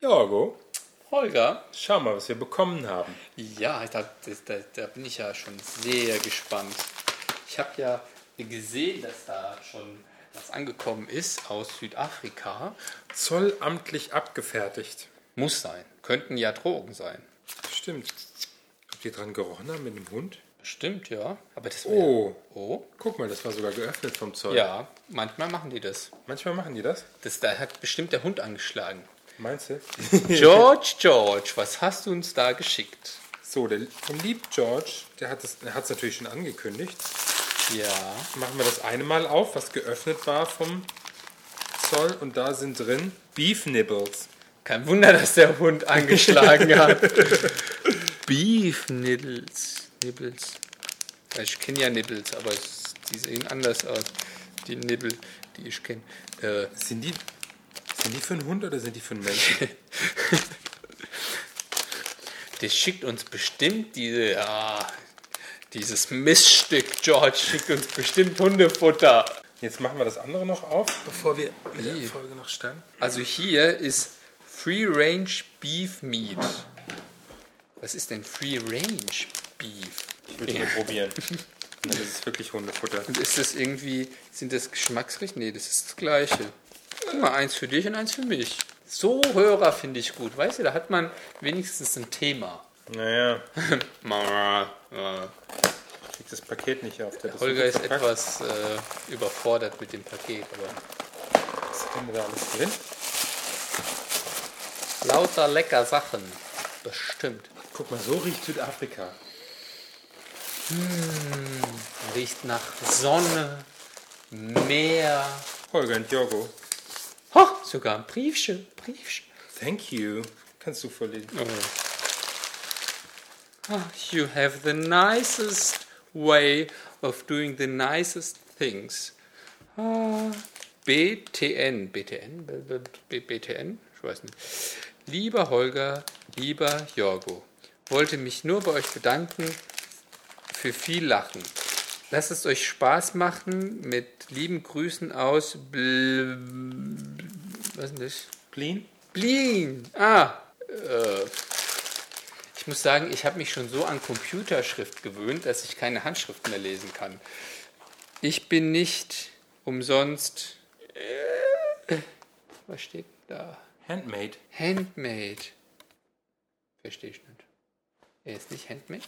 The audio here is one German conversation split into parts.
Jorgo, Holger. schau mal, was wir bekommen haben. Ja, da, da, da bin ich ja schon sehr gespannt. Ich habe ja gesehen, dass da schon was angekommen ist aus Südafrika. Zollamtlich abgefertigt. Muss sein. Könnten ja Drogen sein. Stimmt. Habt ihr dran gerochen haben mit dem Hund? Stimmt, ja. Aber das Oh, Oh. guck mal, das war sogar geöffnet vom Zoll. Ja, manchmal machen die das. Manchmal machen die das. das. Da hat bestimmt der Hund angeschlagen. Meinst du? George, George, was hast du uns da geschickt? So, der vom lieb George, der hat es der natürlich schon angekündigt. Ja. Machen wir das eine Mal auf, was geöffnet war vom Zoll. Und da sind drin Beef Nibbles. Kein Wunder, dass der Hund angeschlagen hat. Beef Nibbles. Nibbles. Ich kenne ja Nibbles, aber die sehen anders aus. Die Nibbel, die ich kenne. Äh, Sind die, sind die für einen Hund oder sind die für einen Menschen? der schickt uns bestimmt diese, ja, dieses Miststück. George schickt uns bestimmt Hundefutter. Jetzt machen wir das andere noch auf, bevor wir mit der? Folge noch starten. Also hier ist Free Range Beef Meat. Was ist denn Free Range Beef? Ich würde mal probieren. Das ist wirklich Hundefutter. Und ist das irgendwie, sind das Geschmacksrichtungen? Nee, das ist das Gleiche. Guck mal, eins für dich und eins für mich. So Hörer finde ich gut. Weißt du, da hat man wenigstens ein Thema. Naja, Holger ich krieg das Paket nicht auf. Der so gut ist verpackt. etwas äh, überfordert mit dem Paket, aber Was haben wir da alles drin? lauter lecker Sachen. Bestimmt. Guck mal, so riecht Südafrika. Riecht nach Sonne, Meer. Holger und Jorgo. Oh, sogar ein Briefchen. Briefchen. Thank you. Kannst du vorlesen? Ah, you have the nicest way of doing the nicest things. Ah, BTN. BTN? BTN? Ich weiß nicht. Lieber Holger, lieber Jorgo, wollte mich nur bei euch bedanken für viel Lachen. Lasst es euch Spaß machen. Mit lieben Grüßen aus Bl was ist denn das? Clean? Blin. Ah. Äh, ich muss sagen, ich habe mich schon so an Computerschrift gewöhnt, dass ich keine Handschrift mehr lesen kann. Ich bin nicht umsonst. Äh, was steht da? Handmade. Handmade. Verstehe ich nicht. Er ist nicht handmade?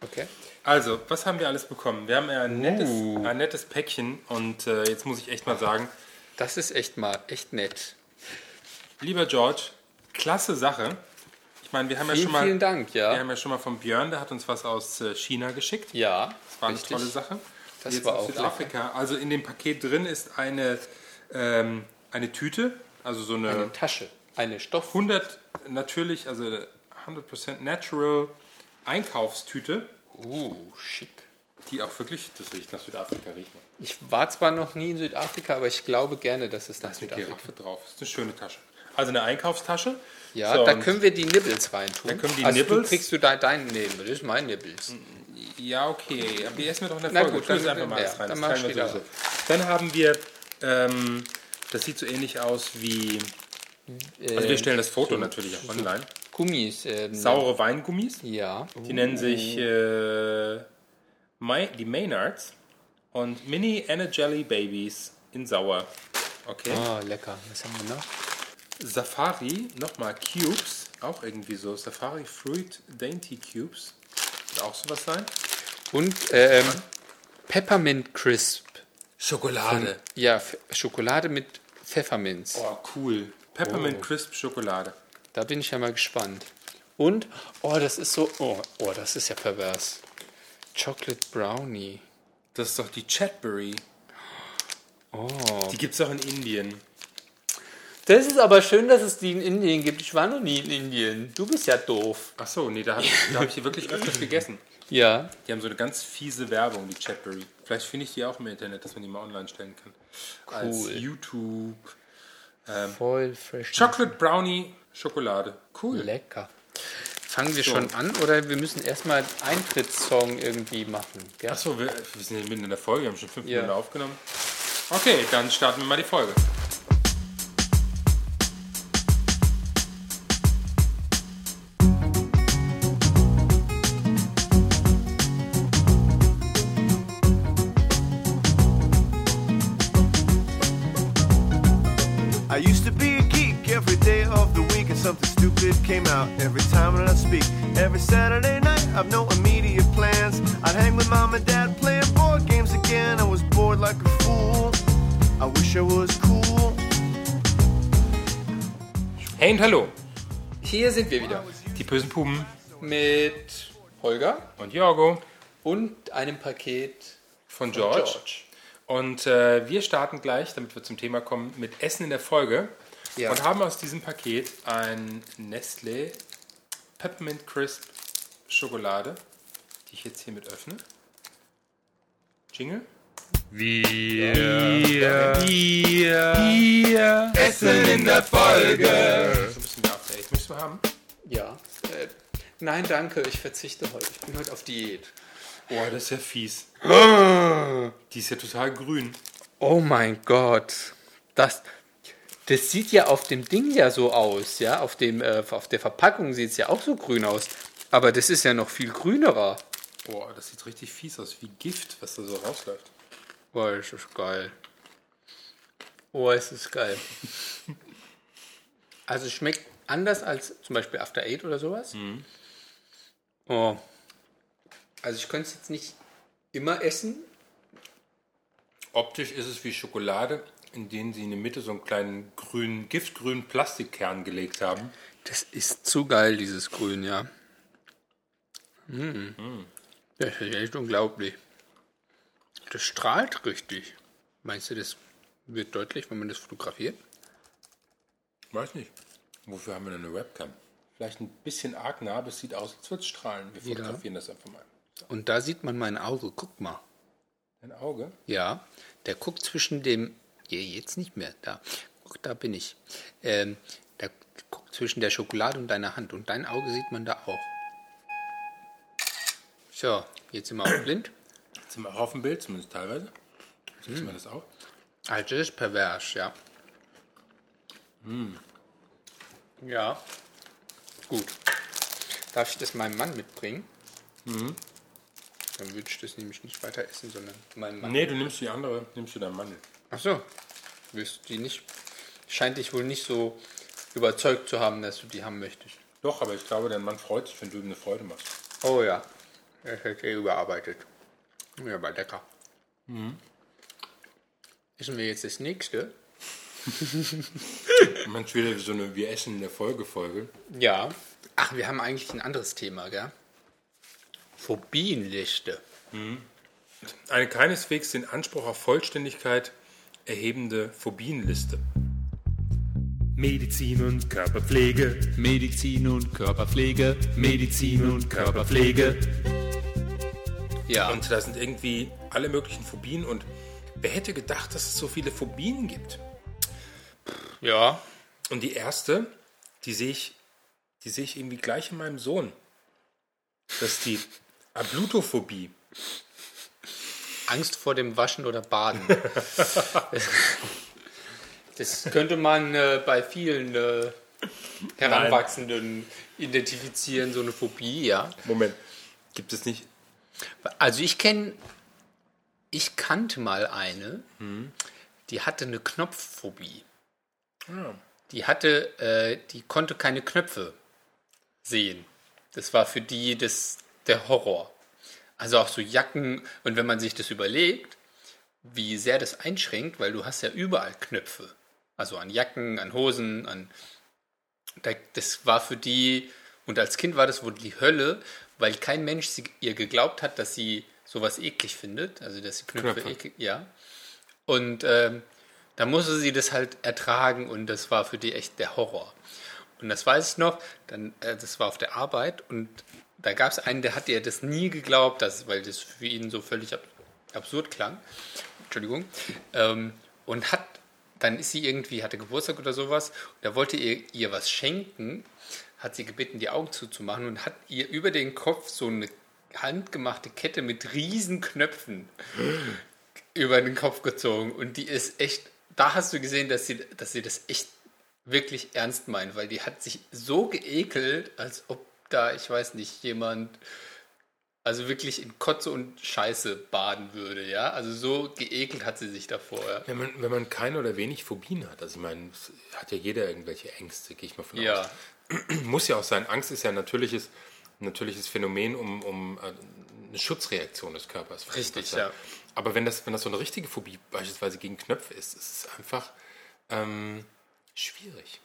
Okay. Also, was haben wir alles bekommen? Wir haben ja ein nettes, Uh. ein nettes Päckchen und äh, jetzt muss ich echt mal sagen, Das ist echt mal echt nett. lieber George, klasse Sache. Ich meine, wir haben ja Vielen, schon mal, vielen Dank, wir ja. haben ja schon mal von Björn, der hat uns was aus äh, China geschickt. Ja, Das war eine richtig. tolle Sache. Das Jetzt war aus auch Südafrika. Also in dem Paket drin ist eine, ähm, eine Tüte, also so eine, Eine Tasche, eine Stoff. 100 natürlich, also 100% natural Einkaufstüte, Uh, schick. Die auch wirklich, das riecht nach Südafrika, riecht man. Ich war zwar noch nie in Südafrika, aber ich glaube gerne, dass es nach Da ist Südafrika Giraffe drauf. Das ist eine schöne Tasche. Also eine Einkaufstasche. Ja, So, da können wir die Nibbles reintun. Da können die also Nibbles- du kriegst du da deinen Nibbles, das ist mein Nibbles. Ja, okay. Aber die essen wir doch in der Na Folge. gut, dann- einfach mal ja, rein. dann Das wir. Dann haben wir, ähm, das sieht so ähnlich aus wie, also wir stellen das Foto natürlich auch online. Gummis. Ähm, Saure Weingummis. Ja. Die nennen sich äh, My, die Maynards und Mini Jelly Babies in Sauer. Okay. Ah, lecker. Was haben wir noch? Safari, nochmal Cubes, auch irgendwie so. Safari Fruit Dainty Cubes. Wird auch sowas sein. Und ähm, Peppermint Crisp. Schokolade. Ja, F Schokolade mit Pfefferminz. Oh, cool. Peppermint Oh. Crisp Schokolade. Da bin ich ja mal gespannt. Und, oh, das ist so, oh, oh, das ist ja pervers. Chocolate Brownie. Das ist doch die Chatbury. Oh. Die gibt es auch in Indien. Das ist aber schön, dass es die in Indien gibt. Ich war noch nie in Indien. Du bist ja doof. Ach so, nee, da habe ich, da hab ich die wirklich öfters gegessen. Ja. Die haben so eine ganz fiese Werbung, die Chatbury. Vielleicht finde ich die auch im Internet, dass man die mal online stellen kann. Als Cool. YouTube. Voll fresh. Chocolate Brownie Schokolade. Cool. Lecker. Fangen wir so. schon an oder wir müssen erstmal einen Eintrittssong irgendwie machen? Achso, wir, wir, sind mitten in der Folge, wir haben schon fünf ja. Minuten aufgenommen. Okay, dann starten wir mal die Folge. I used to be a geek every day of the week and something stupid came out every time speak. Every Saturday night, I've no immediate plans. I'd hang with mom and dad playing board games again. I was bored like a fool. I wish I was cool. Hey und hallo, Hier sind wir wieder die bösen Puben mit Holger und Jorgo und einem Paket von George. Und äh, wir starten gleich, damit wir zum Thema kommen, mit Essen in der Folge. Ja. Und haben aus diesem Paket ein Nestle Peppermint Crisp Schokolade, die ich jetzt hiermit öffne. Jingle. Essen in der Folge. So ein bisschen mehr Eight. Möchtest du haben? Ja. Äh, nein, danke, ich verzichte heute. Ich bin heute auf Diät. Boah, das ist ja fies. Die ist ja total grün. Oh mein Gott. Das, das sieht ja auf dem Ding ja so aus, ja. Auf, dem, äh, auf der Verpackung sieht es ja auch so grün aus. Aber das ist ja noch viel grünerer. Boah, das sieht richtig fies aus, wie Gift, was da so rausläuft. Boah, das ist geil. Oh, es ist geil. Also es schmeckt anders als zum Beispiel After Eight oder sowas. Oh. Also ich könnte es jetzt nicht immer essen. Optisch ist es wie Schokolade, in denen sie in der Mitte so einen kleinen grünen, giftgrünen Plastikkern gelegt haben. Das ist zu geil, dieses Grün, ja. Mm. Das ist echt unglaublich. Das strahlt richtig. Meinst du, das wird deutlich, wenn man das fotografiert? Weiß nicht. Wofür haben wir denn eine Webcam? Vielleicht ein bisschen arg nah, aber es sieht aus, als würde es strahlen. Wir fotografieren das einfach mal. Und da sieht man mein Auge. Guck mal. Ein Auge? Ja, der guckt zwischen dem. Ja, jetzt nicht mehr. Da. Guck, da bin ich. Ähm, der guckt zwischen der Schokolade und deiner Hand. Und dein Auge sieht man da auch. So, jetzt sind wir auch blind. Jetzt sind wir auch auf dem Bild, zumindest teilweise. Sieht man das auch? Also, das ist pervers, ja. Ja. Gut. Darf ich das meinem Mann mitbringen? Dann würde ich das nämlich nicht weiter essen, sondern meinem Mann. Nee, du nimmst die andere, nimmst du deinen Mandel. Ach so. Wirst du die nicht. Scheint dich wohl nicht so überzeugt zu haben, dass du die haben möchtest. Doch, aber ich glaube, dein Mann freut sich, wenn du ihm eine Freude machst. Oh ja. Das hat eh überarbeitet. Ja, aber lecker. Essen wir jetzt das nächste? Manchmal wieder so eine Wir essen in der Folge-Folge. Ja. Ach, wir haben eigentlich ein anderes Thema, gell? Phobienliste. Eine keineswegs den Anspruch auf Vollständigkeit erhebende Phobienliste. Medizin und Körperpflege, Medizin und Körperpflege, Medizin und Körperpflege. Ja. Und da sind irgendwie alle möglichen Phobien und wer hätte gedacht, dass es so viele Phobien gibt? ja. Und die erste, die sehe ich, die sehe ich irgendwie gleich in meinem Sohn. Das ist die Ablutophobie. Angst vor dem Waschen oder Baden. das könnte man äh, bei vielen äh, Heranwachsenden identifizieren, so eine Phobie, ja. Moment, gibt es nicht? Also ich kenne, ich kannte mal eine, die hatte eine Knopfphobie. Ah, Die hatte, äh, die konnte keine Knöpfe sehen. Das war für die das, der Horror. Also auch so Jacken und wenn man sich das überlegt, wie sehr das einschränkt, weil du hast ja überall Knöpfe. Also an Jacken, an Hosen, an da- das war für die, und als Kind war das wohl die Hölle, weil kein Mensch sie, ihr geglaubt hat, dass sie sowas eklig findet, also dass sie Knöpfe, Knöpfe. eklig, ja. Und ähm, da musste sie das halt ertragen und das war für die echt der Horror. Und das weiß ich noch, dann, äh, das war auf der Arbeit und da gab es einen, der hat ihr das nie geglaubt, dass, weil das für ihn so völlig ab, absurd klang. Entschuldigung. Ähm, und hat, dann ist sie irgendwie, hatte Geburtstag oder sowas, und er wollte ihr, ihr was schenken, hat sie gebeten, die Augen zuzumachen und hat ihr über den Kopf so eine handgemachte Kette mit riesen Knöpfen über den Kopf gezogen. Und die ist echt, da hast du gesehen, dass sie, dass sie das echt wirklich ernst meint, weil die hat sich so geekelt, als ob da, ich weiß nicht, jemand also wirklich in Kotze und Scheiße baden würde, ja. Also so geekelt hat sie sich davor. Ja. Wenn man, wenn man keine oder wenig Phobien hat, also ich meine, hat ja jeder irgendwelche Ängste, gehe ich mal von Ja. aus. Muss ja auch sein. Angst ist ja ein natürliches, natürliches Phänomen, um, um äh, eine Schutzreaktion des Körpers. Richtig, ja. Aber wenn das, wenn das so eine richtige Phobie beispielsweise gegen Knöpfe ist, ist es einfach ähm, schwierig.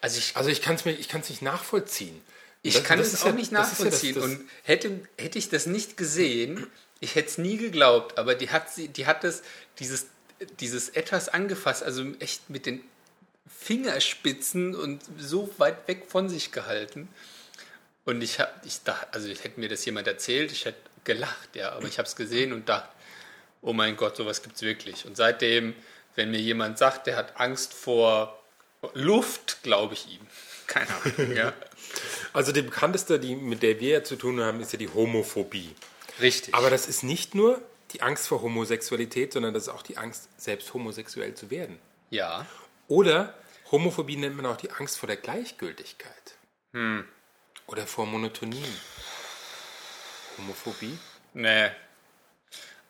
Also ich, Also ich kann es mir, ich kann es nicht nachvollziehen. Ich Das- kann das es ist auch ja- nicht das ist ja das- nachvollziehen. das- und hätte, hätte ich das nicht gesehen, ich hätte es nie geglaubt, aber die hat sie, die hat das, dieses, dieses etwas angefasst, also echt mit den Fingerspitzen und so weit weg von sich gehalten. Und ich habe, ich dachte, also ich hätte mir das jemand erzählt, ich hätte gelacht, ja, aber ich habe es gesehen und dachte, oh mein Gott, sowas gibt es wirklich. Und seitdem, wenn mir jemand sagt, der hat Angst vor Luft, glaube ich ihm. Keine Ahnung, ja. Also die bekannteste, die, mit der wir ja zu tun haben, ist ja die Homophobie. Richtig. Aber das ist nicht nur die Angst vor Homosexualität, sondern das ist auch die Angst, selbst homosexuell zu werden. ja. Oder Homophobie nennt man auch die Angst vor der Gleichgültigkeit. Oder vor Monotonie. Homophobie? Nee.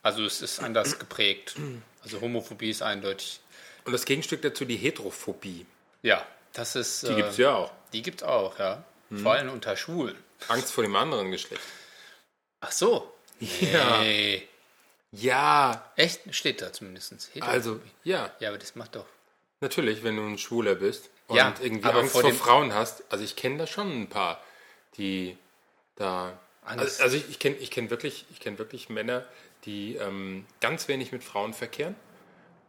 Also es ist anders geprägt. Also Homophobie ist eindeutig. Und das Gegenstück dazu die Heterophobie. Ja, das ist. Die gibt es ja auch. Die gibt's auch, ja. Vor allem unter Schwulen. Angst vor dem anderen Geschlecht. Ach so. Ja. Nee. Ja, Echt? Steht da zumindest. Heterophobie. also, ja, Ja, aber das macht doch. natürlich, wenn du ein Schwuler bist und Ja, irgendwie Angst vor vor, Frauen hast. Also ich kenne da schon ein paar, die da... Angst. Also, also ich, ich kenne ich kenn wirklich, ich kenn wirklich Männer, die ähm, ganz wenig mit Frauen verkehren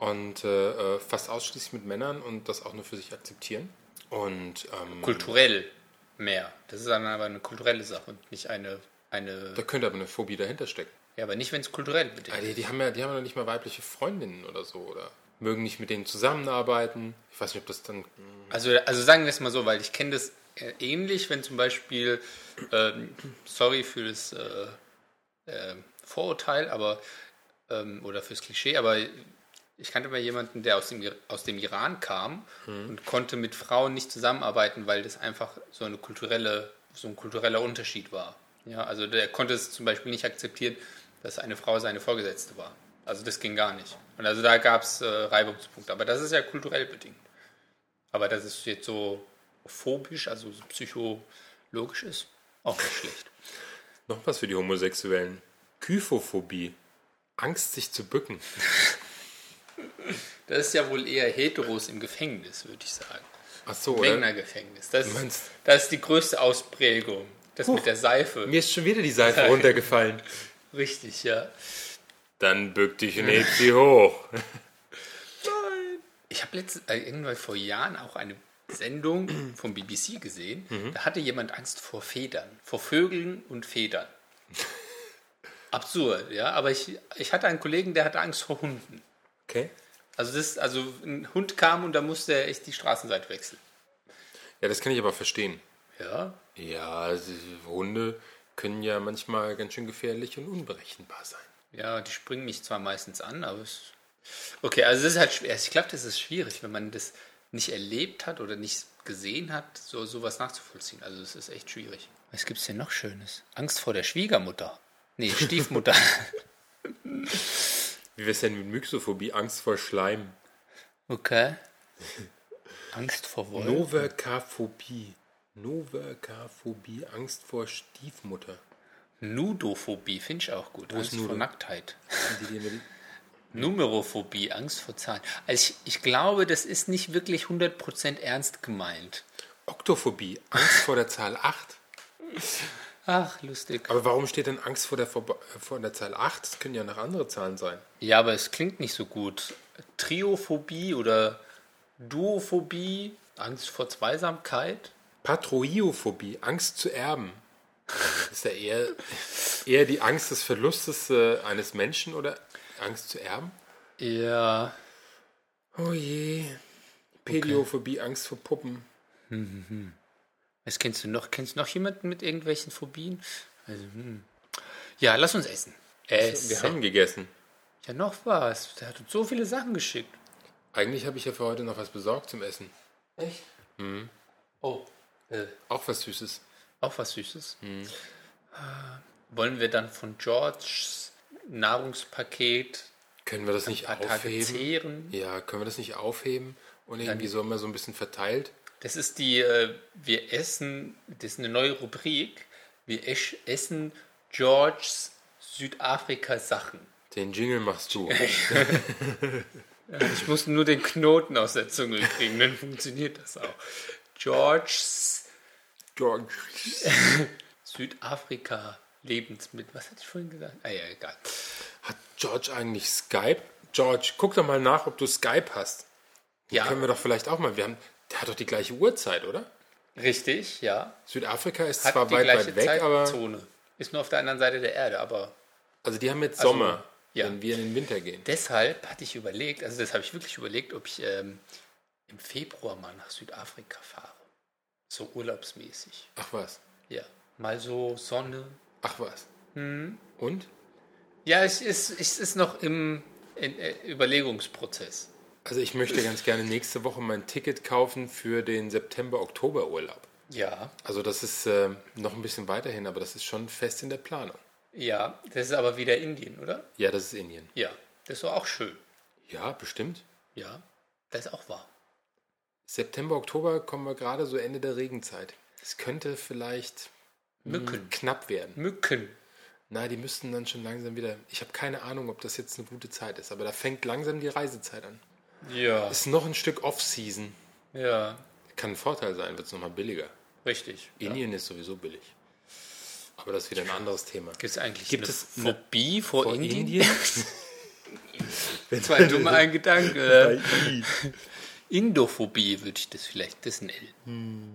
und äh, äh, fast ausschließlich mit Männern und das auch nur für sich akzeptieren. Und ähm, Kulturell mehr. Das ist dann aber eine kulturelle Sache und nicht eine. eine da könnte aber eine Phobie dahinter stecken. ja, aber nicht, wenn es kulturell bedingt ist. die, die haben ja, die haben ja noch nicht mal weibliche Freundinnen oder so oder mögen nicht mit denen zusammenarbeiten. Ich weiß nicht, ob das dann Also, also sagen wir es mal so, weil ich kenne das äh, ähnlich, wenn zum Beispiel, ähm, sorry für das äh, äh, Vorurteil, aber ähm, oder fürs Klischee, aber ich kannte mal jemanden, der aus dem, aus dem Iran kam und konnte mit Frauen nicht zusammenarbeiten, weil das einfach so eine kulturelle, so ein kultureller Unterschied war. Ja, also der konnte es zum Beispiel nicht akzeptieren, dass eine Frau seine Vorgesetzte war. Also das ging gar nicht. Und also da gab es äh, Reibungspunkte. Aber das ist ja kulturell bedingt. Aber dass es jetzt so phobisch, also so psychologisch ist, auch nicht schlecht. noch was für die Homosexuellen. Kyphophobie. Angst, sich zu bücken. Das ist ja wohl eher Heteros im Gefängnis, würde ich sagen. Ach so, Gefängnis. Das, das ist die größte Ausprägung. Das mit der Seife. Mir ist schon wieder die Seife runtergefallen. Richtig, ja. Dann bück dich und heb sie hoch. Ich habe letztens äh, irgendwann vor Jahren auch eine Sendung vom BBC gesehen. Mhm. Da hatte jemand Angst vor Federn, vor Vögeln und Federn. Absurd, ja. Aber ich, ich hatte einen Kollegen, der hatte Angst vor Hunden. Okay. Also, das, also ein Hund kam und da musste er echt die Straßenseite wechseln. Ja, das kann ich aber verstehen. Ja, Ja, also Hunde können ja manchmal ganz schön gefährlich und unberechenbar sein. ja, die springen mich zwar meistens an, aber es. Okay, also das ist halt schwer. Ich glaube, das ist schwierig, wenn man das nicht erlebt hat oder nicht gesehen hat, so sowas nachzuvollziehen. Also es ist echt schwierig. Was gibt's denn noch Schönes? Angst vor der Schwiegermutter. Nee, Stiefmutter. Wie wär's denn mit Myxophobie? Angst vor Schleim. okay. Angst vor Wolf. Noverkaphobie. Noverkaphobie. Angst vor Stiefmutter. Nudophobie finde ich auch gut. Angst vor? Nacktheit. Numerophobie, Angst vor Zahlen. Also ich, ich glaube, das ist nicht wirklich 100% ernst gemeint. Oktophobie. Angst vor der Zahl 8. Ach, lustig. Aber warum steht denn Angst vor der, vor, vor der Zahl 8? Das können ja noch andere Zahlen sein. Ja, aber es klingt nicht so gut. Triophobie oder Duophobie, Angst vor Zweisamkeit. Patroiophobie. Angst zu erben. Ist ja eher, eher die Angst des Verlustes äh, eines Menschen oder Angst zu erben? Ja, Oh je. Pädiophobie, Angst vor Puppen. Was kennst du noch? Kennst du noch jemanden mit irgendwelchen Phobien? Also, hm. Ja, lass uns essen. Essen. Wir haben gegessen. ja, noch was. Der hat uns so viele Sachen geschickt. Eigentlich habe ich ja für heute noch was besorgt zum Essen. Echt? Oh, äh, Auch was Süßes. auch was Süßes. wollen wir dann von Georges Nahrungspaket Können wir das ein nicht Tage aufheben? zehren? Ja, können wir das nicht aufheben und irgendwie so immer so ein bisschen verteilt? Das ist die, äh, wir essen, das ist eine neue Rubrik. Wir esch, essen Georges Südafrika-Sachen. Den Jingle machst du. Ich muss nur den Knoten aus der Zunge kriegen, dann funktioniert das auch. Georges George. Südafrika Lebensmittel. Was hatte ich vorhin gesagt? Ah ja, egal. Hat George eigentlich Skype? George, guck doch mal nach, ob du Skype hast. Ja, Können wir doch vielleicht auch mal. Wir haben, der hat doch die gleiche Uhrzeit, oder? richtig, ja. Südafrika ist Hat zwar die weit, gleiche weit weg, aber. Zeitzone. Ist nur auf der anderen Seite der Erde, aber Also die haben jetzt Also, Sommer, ja. wenn wir in den Winter gehen. deshalb hatte ich überlegt, also das habe ich wirklich überlegt, ob ich ähm, im Februar mal nach Südafrika fahre. So urlaubsmäßig. Ach was. Ja, mal so Sonne. Ach was. Hm. Und? Ja, es ist, es ist noch im in, äh, Überlegungsprozess. Also ich möchte ganz gerne nächste Woche mein Ticket kaufen für den September-Oktober-Urlaub. Ja, Also das ist äh, noch ein bisschen weiterhin, aber das ist schon fest in der Planung. ja, das ist aber wieder Indien, oder? Ja, das ist Indien. Ja, das ist doch auch schön. Ja, bestimmt. Ja, das ist auch wahr. September, Oktober kommen wir gerade so Ende der Regenzeit. Es könnte vielleicht Mücken. knapp werden. Mücken. Na, die müssten dann schon langsam wieder. Ich habe keine Ahnung, ob das jetzt eine gute Zeit ist, aber da fängt langsam die Reisezeit an. Ja. Ist noch ein Stück Off-Season. Ja, Kann ein Vorteil sein, wird es nochmal billiger. richtig. Ja. Indien ist sowieso billig. Aber das ist wieder ein anderes Thema. Gibt es eigentlich Gibt es Phobie vor, Vor Indien? Indien? Das war nur mal ein Gedanke. Indophobie würde ich das vielleicht das nennen.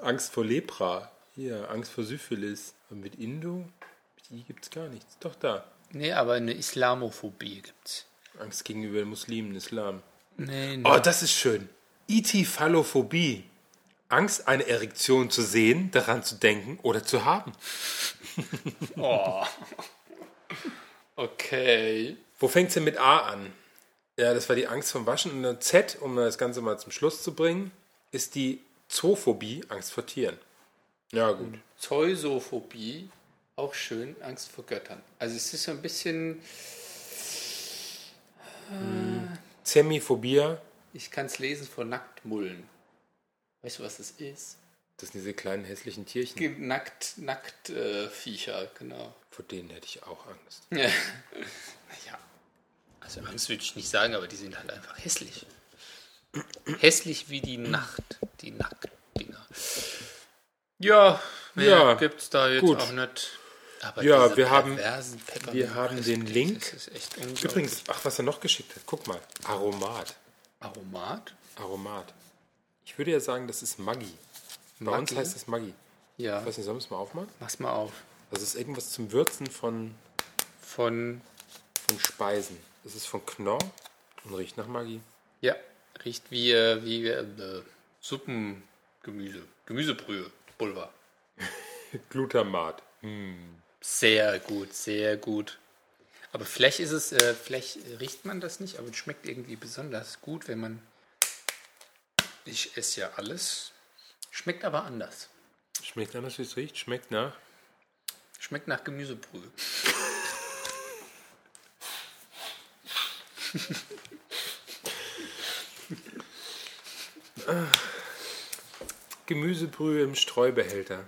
Angst vor Lepra. Hier, Angst vor Syphilis. Und mit Indo? Mit I gibt es gar nichts. Doch da. Nee, aber eine Islamophobie gibt's. Angst gegenüber Muslimen, Islam. Nee, nee. Oh, das ist schön. Itifallophobie. Angst, eine Erektion zu sehen, daran zu denken oder zu haben. Oh. Okay. Wo fängt es denn mit A an? Ja, das war die Angst vom Waschen. Und eine Z, um das Ganze mal zum Schluss zu bringen, ist die Zoophobie, Angst vor Tieren. Ja, gut. Zeusophobie, auch schön, Angst vor Göttern. Also es ist so ein bisschen, Zemiphobia, ich kann es lesen vor Nacktmullen. Weißt du, was das ist? das sind diese kleinen hässlichen Tierchen. Ge- Nackt, Nackt äh, Viecher, genau. Vor denen hätte ich auch Angst. Ja. Naja. Also Angst würde ich nicht sagen, aber die sind halt einfach hässlich. Hässlich wie die Nacht, die Nacktdinger. Ja, mehr Ja, gibt's da jetzt gut. auch nicht. Aber Ja, wir haben- wir haben den das Link. Übrigens, ach, was er noch geschickt hat. Guck mal. Aromat. Aromat? Aromat. Ich würde ja sagen, das ist Maggi. Bei uns Maggi? heißt es Maggi. Ja, Ich weiß nicht, sollen wir es mal aufmachen? mach's mal auf. Das ist irgendwas zum Würzen von, Von, von Speisen. Das ist von Knorr und riecht nach Maggi. ja, riecht wie, äh, wie äh, Suppengemüse. Gemüsebrühe, Pulver. Glutamat. Sehr gut, sehr gut. Aber vielleicht ist es, äh, vielleicht riecht man das nicht, aber es schmeckt irgendwie besonders gut, wenn man. Ich esse ja alles. Schmeckt aber anders. Schmeckt anders, wie es riecht. Schmeckt nach. Schmeckt nach Gemüsebrühe. Gemüsebrühe im Streubehälter.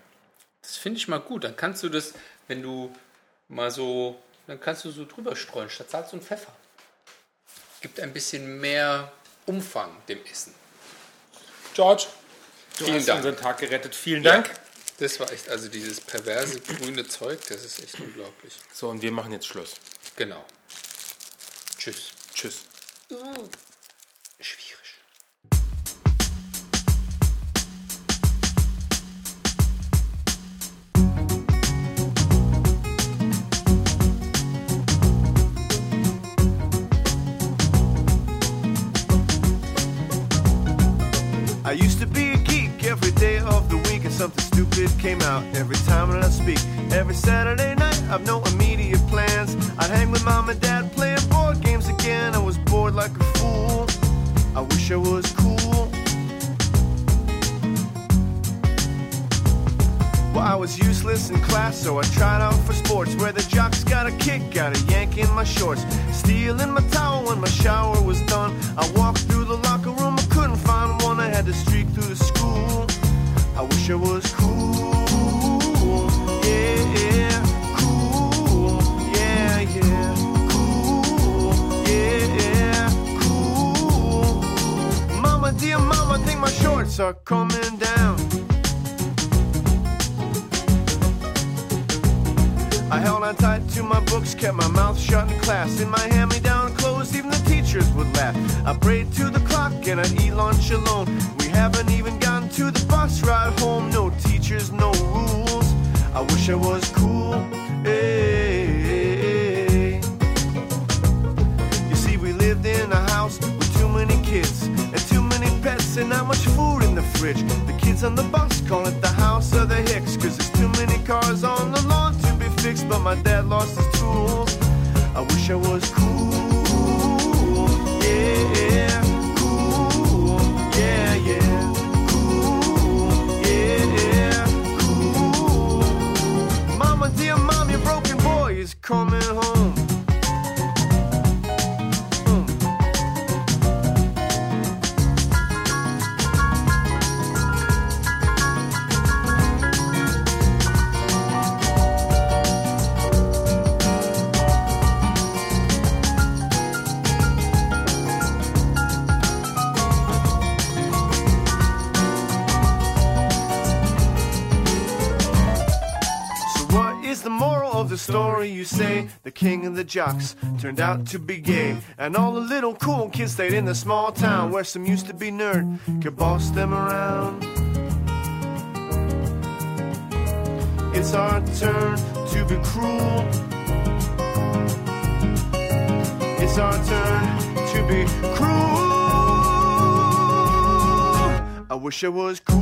Das finde ich mal gut. Dann kannst du das, wenn du mal so, dann kannst du so drüber streuen, statt Salz und Pfeffer. Gibt ein bisschen mehr Umfang dem Essen. George, du Vielen hast Dank. unseren Tag gerettet. Vielen Dank. Das war echt, also dieses perverse grüne Zeug, das ist echt unglaublich. So, und wir machen jetzt Schluss. Genau. Tschüss. Tschüss. Schwierig. I used to be a geek every day of the week, and something stupid came out every time that I speak. Every Saturday night, I've no immediate plans. I'd hang with mom and dad playing board games again. I was bored like a fool. I wish I was cool. Well, I was useless in class, so I tried out for sports where the jocks got a kick out of yanking my shorts. Stealing my towel when my shower was done. I walked through the locker room, had to streak through the school. I wish I was cool. Yeah, cool. Yeah, yeah. Cool. Yeah, yeah, cool. Mama, dear mama, think my shorts are coming down. I held on tight to my books, kept my mouth shut in class. In my hand-me-down clothes, even the teachers would laugh. I prayed to the clock and I'd eat lunch alone. We haven't even gotten to the bus ride home. No teachers, no rules. I wish I was cool. Hey. You see, we lived in a house with too many kids and too many pets and not much food in the fridge. The kids on the bus call it the house of the Hicks, cause there's too many cars on the lawn But my dad lost his tools. I wish I was cool. You say the king of the jocks turned out to be gay, and all the little cool kids stayed in the small town where some used to be nerd could boss them around. It's our turn to be cruel. It's our turn to be cruel. I wish I was cool.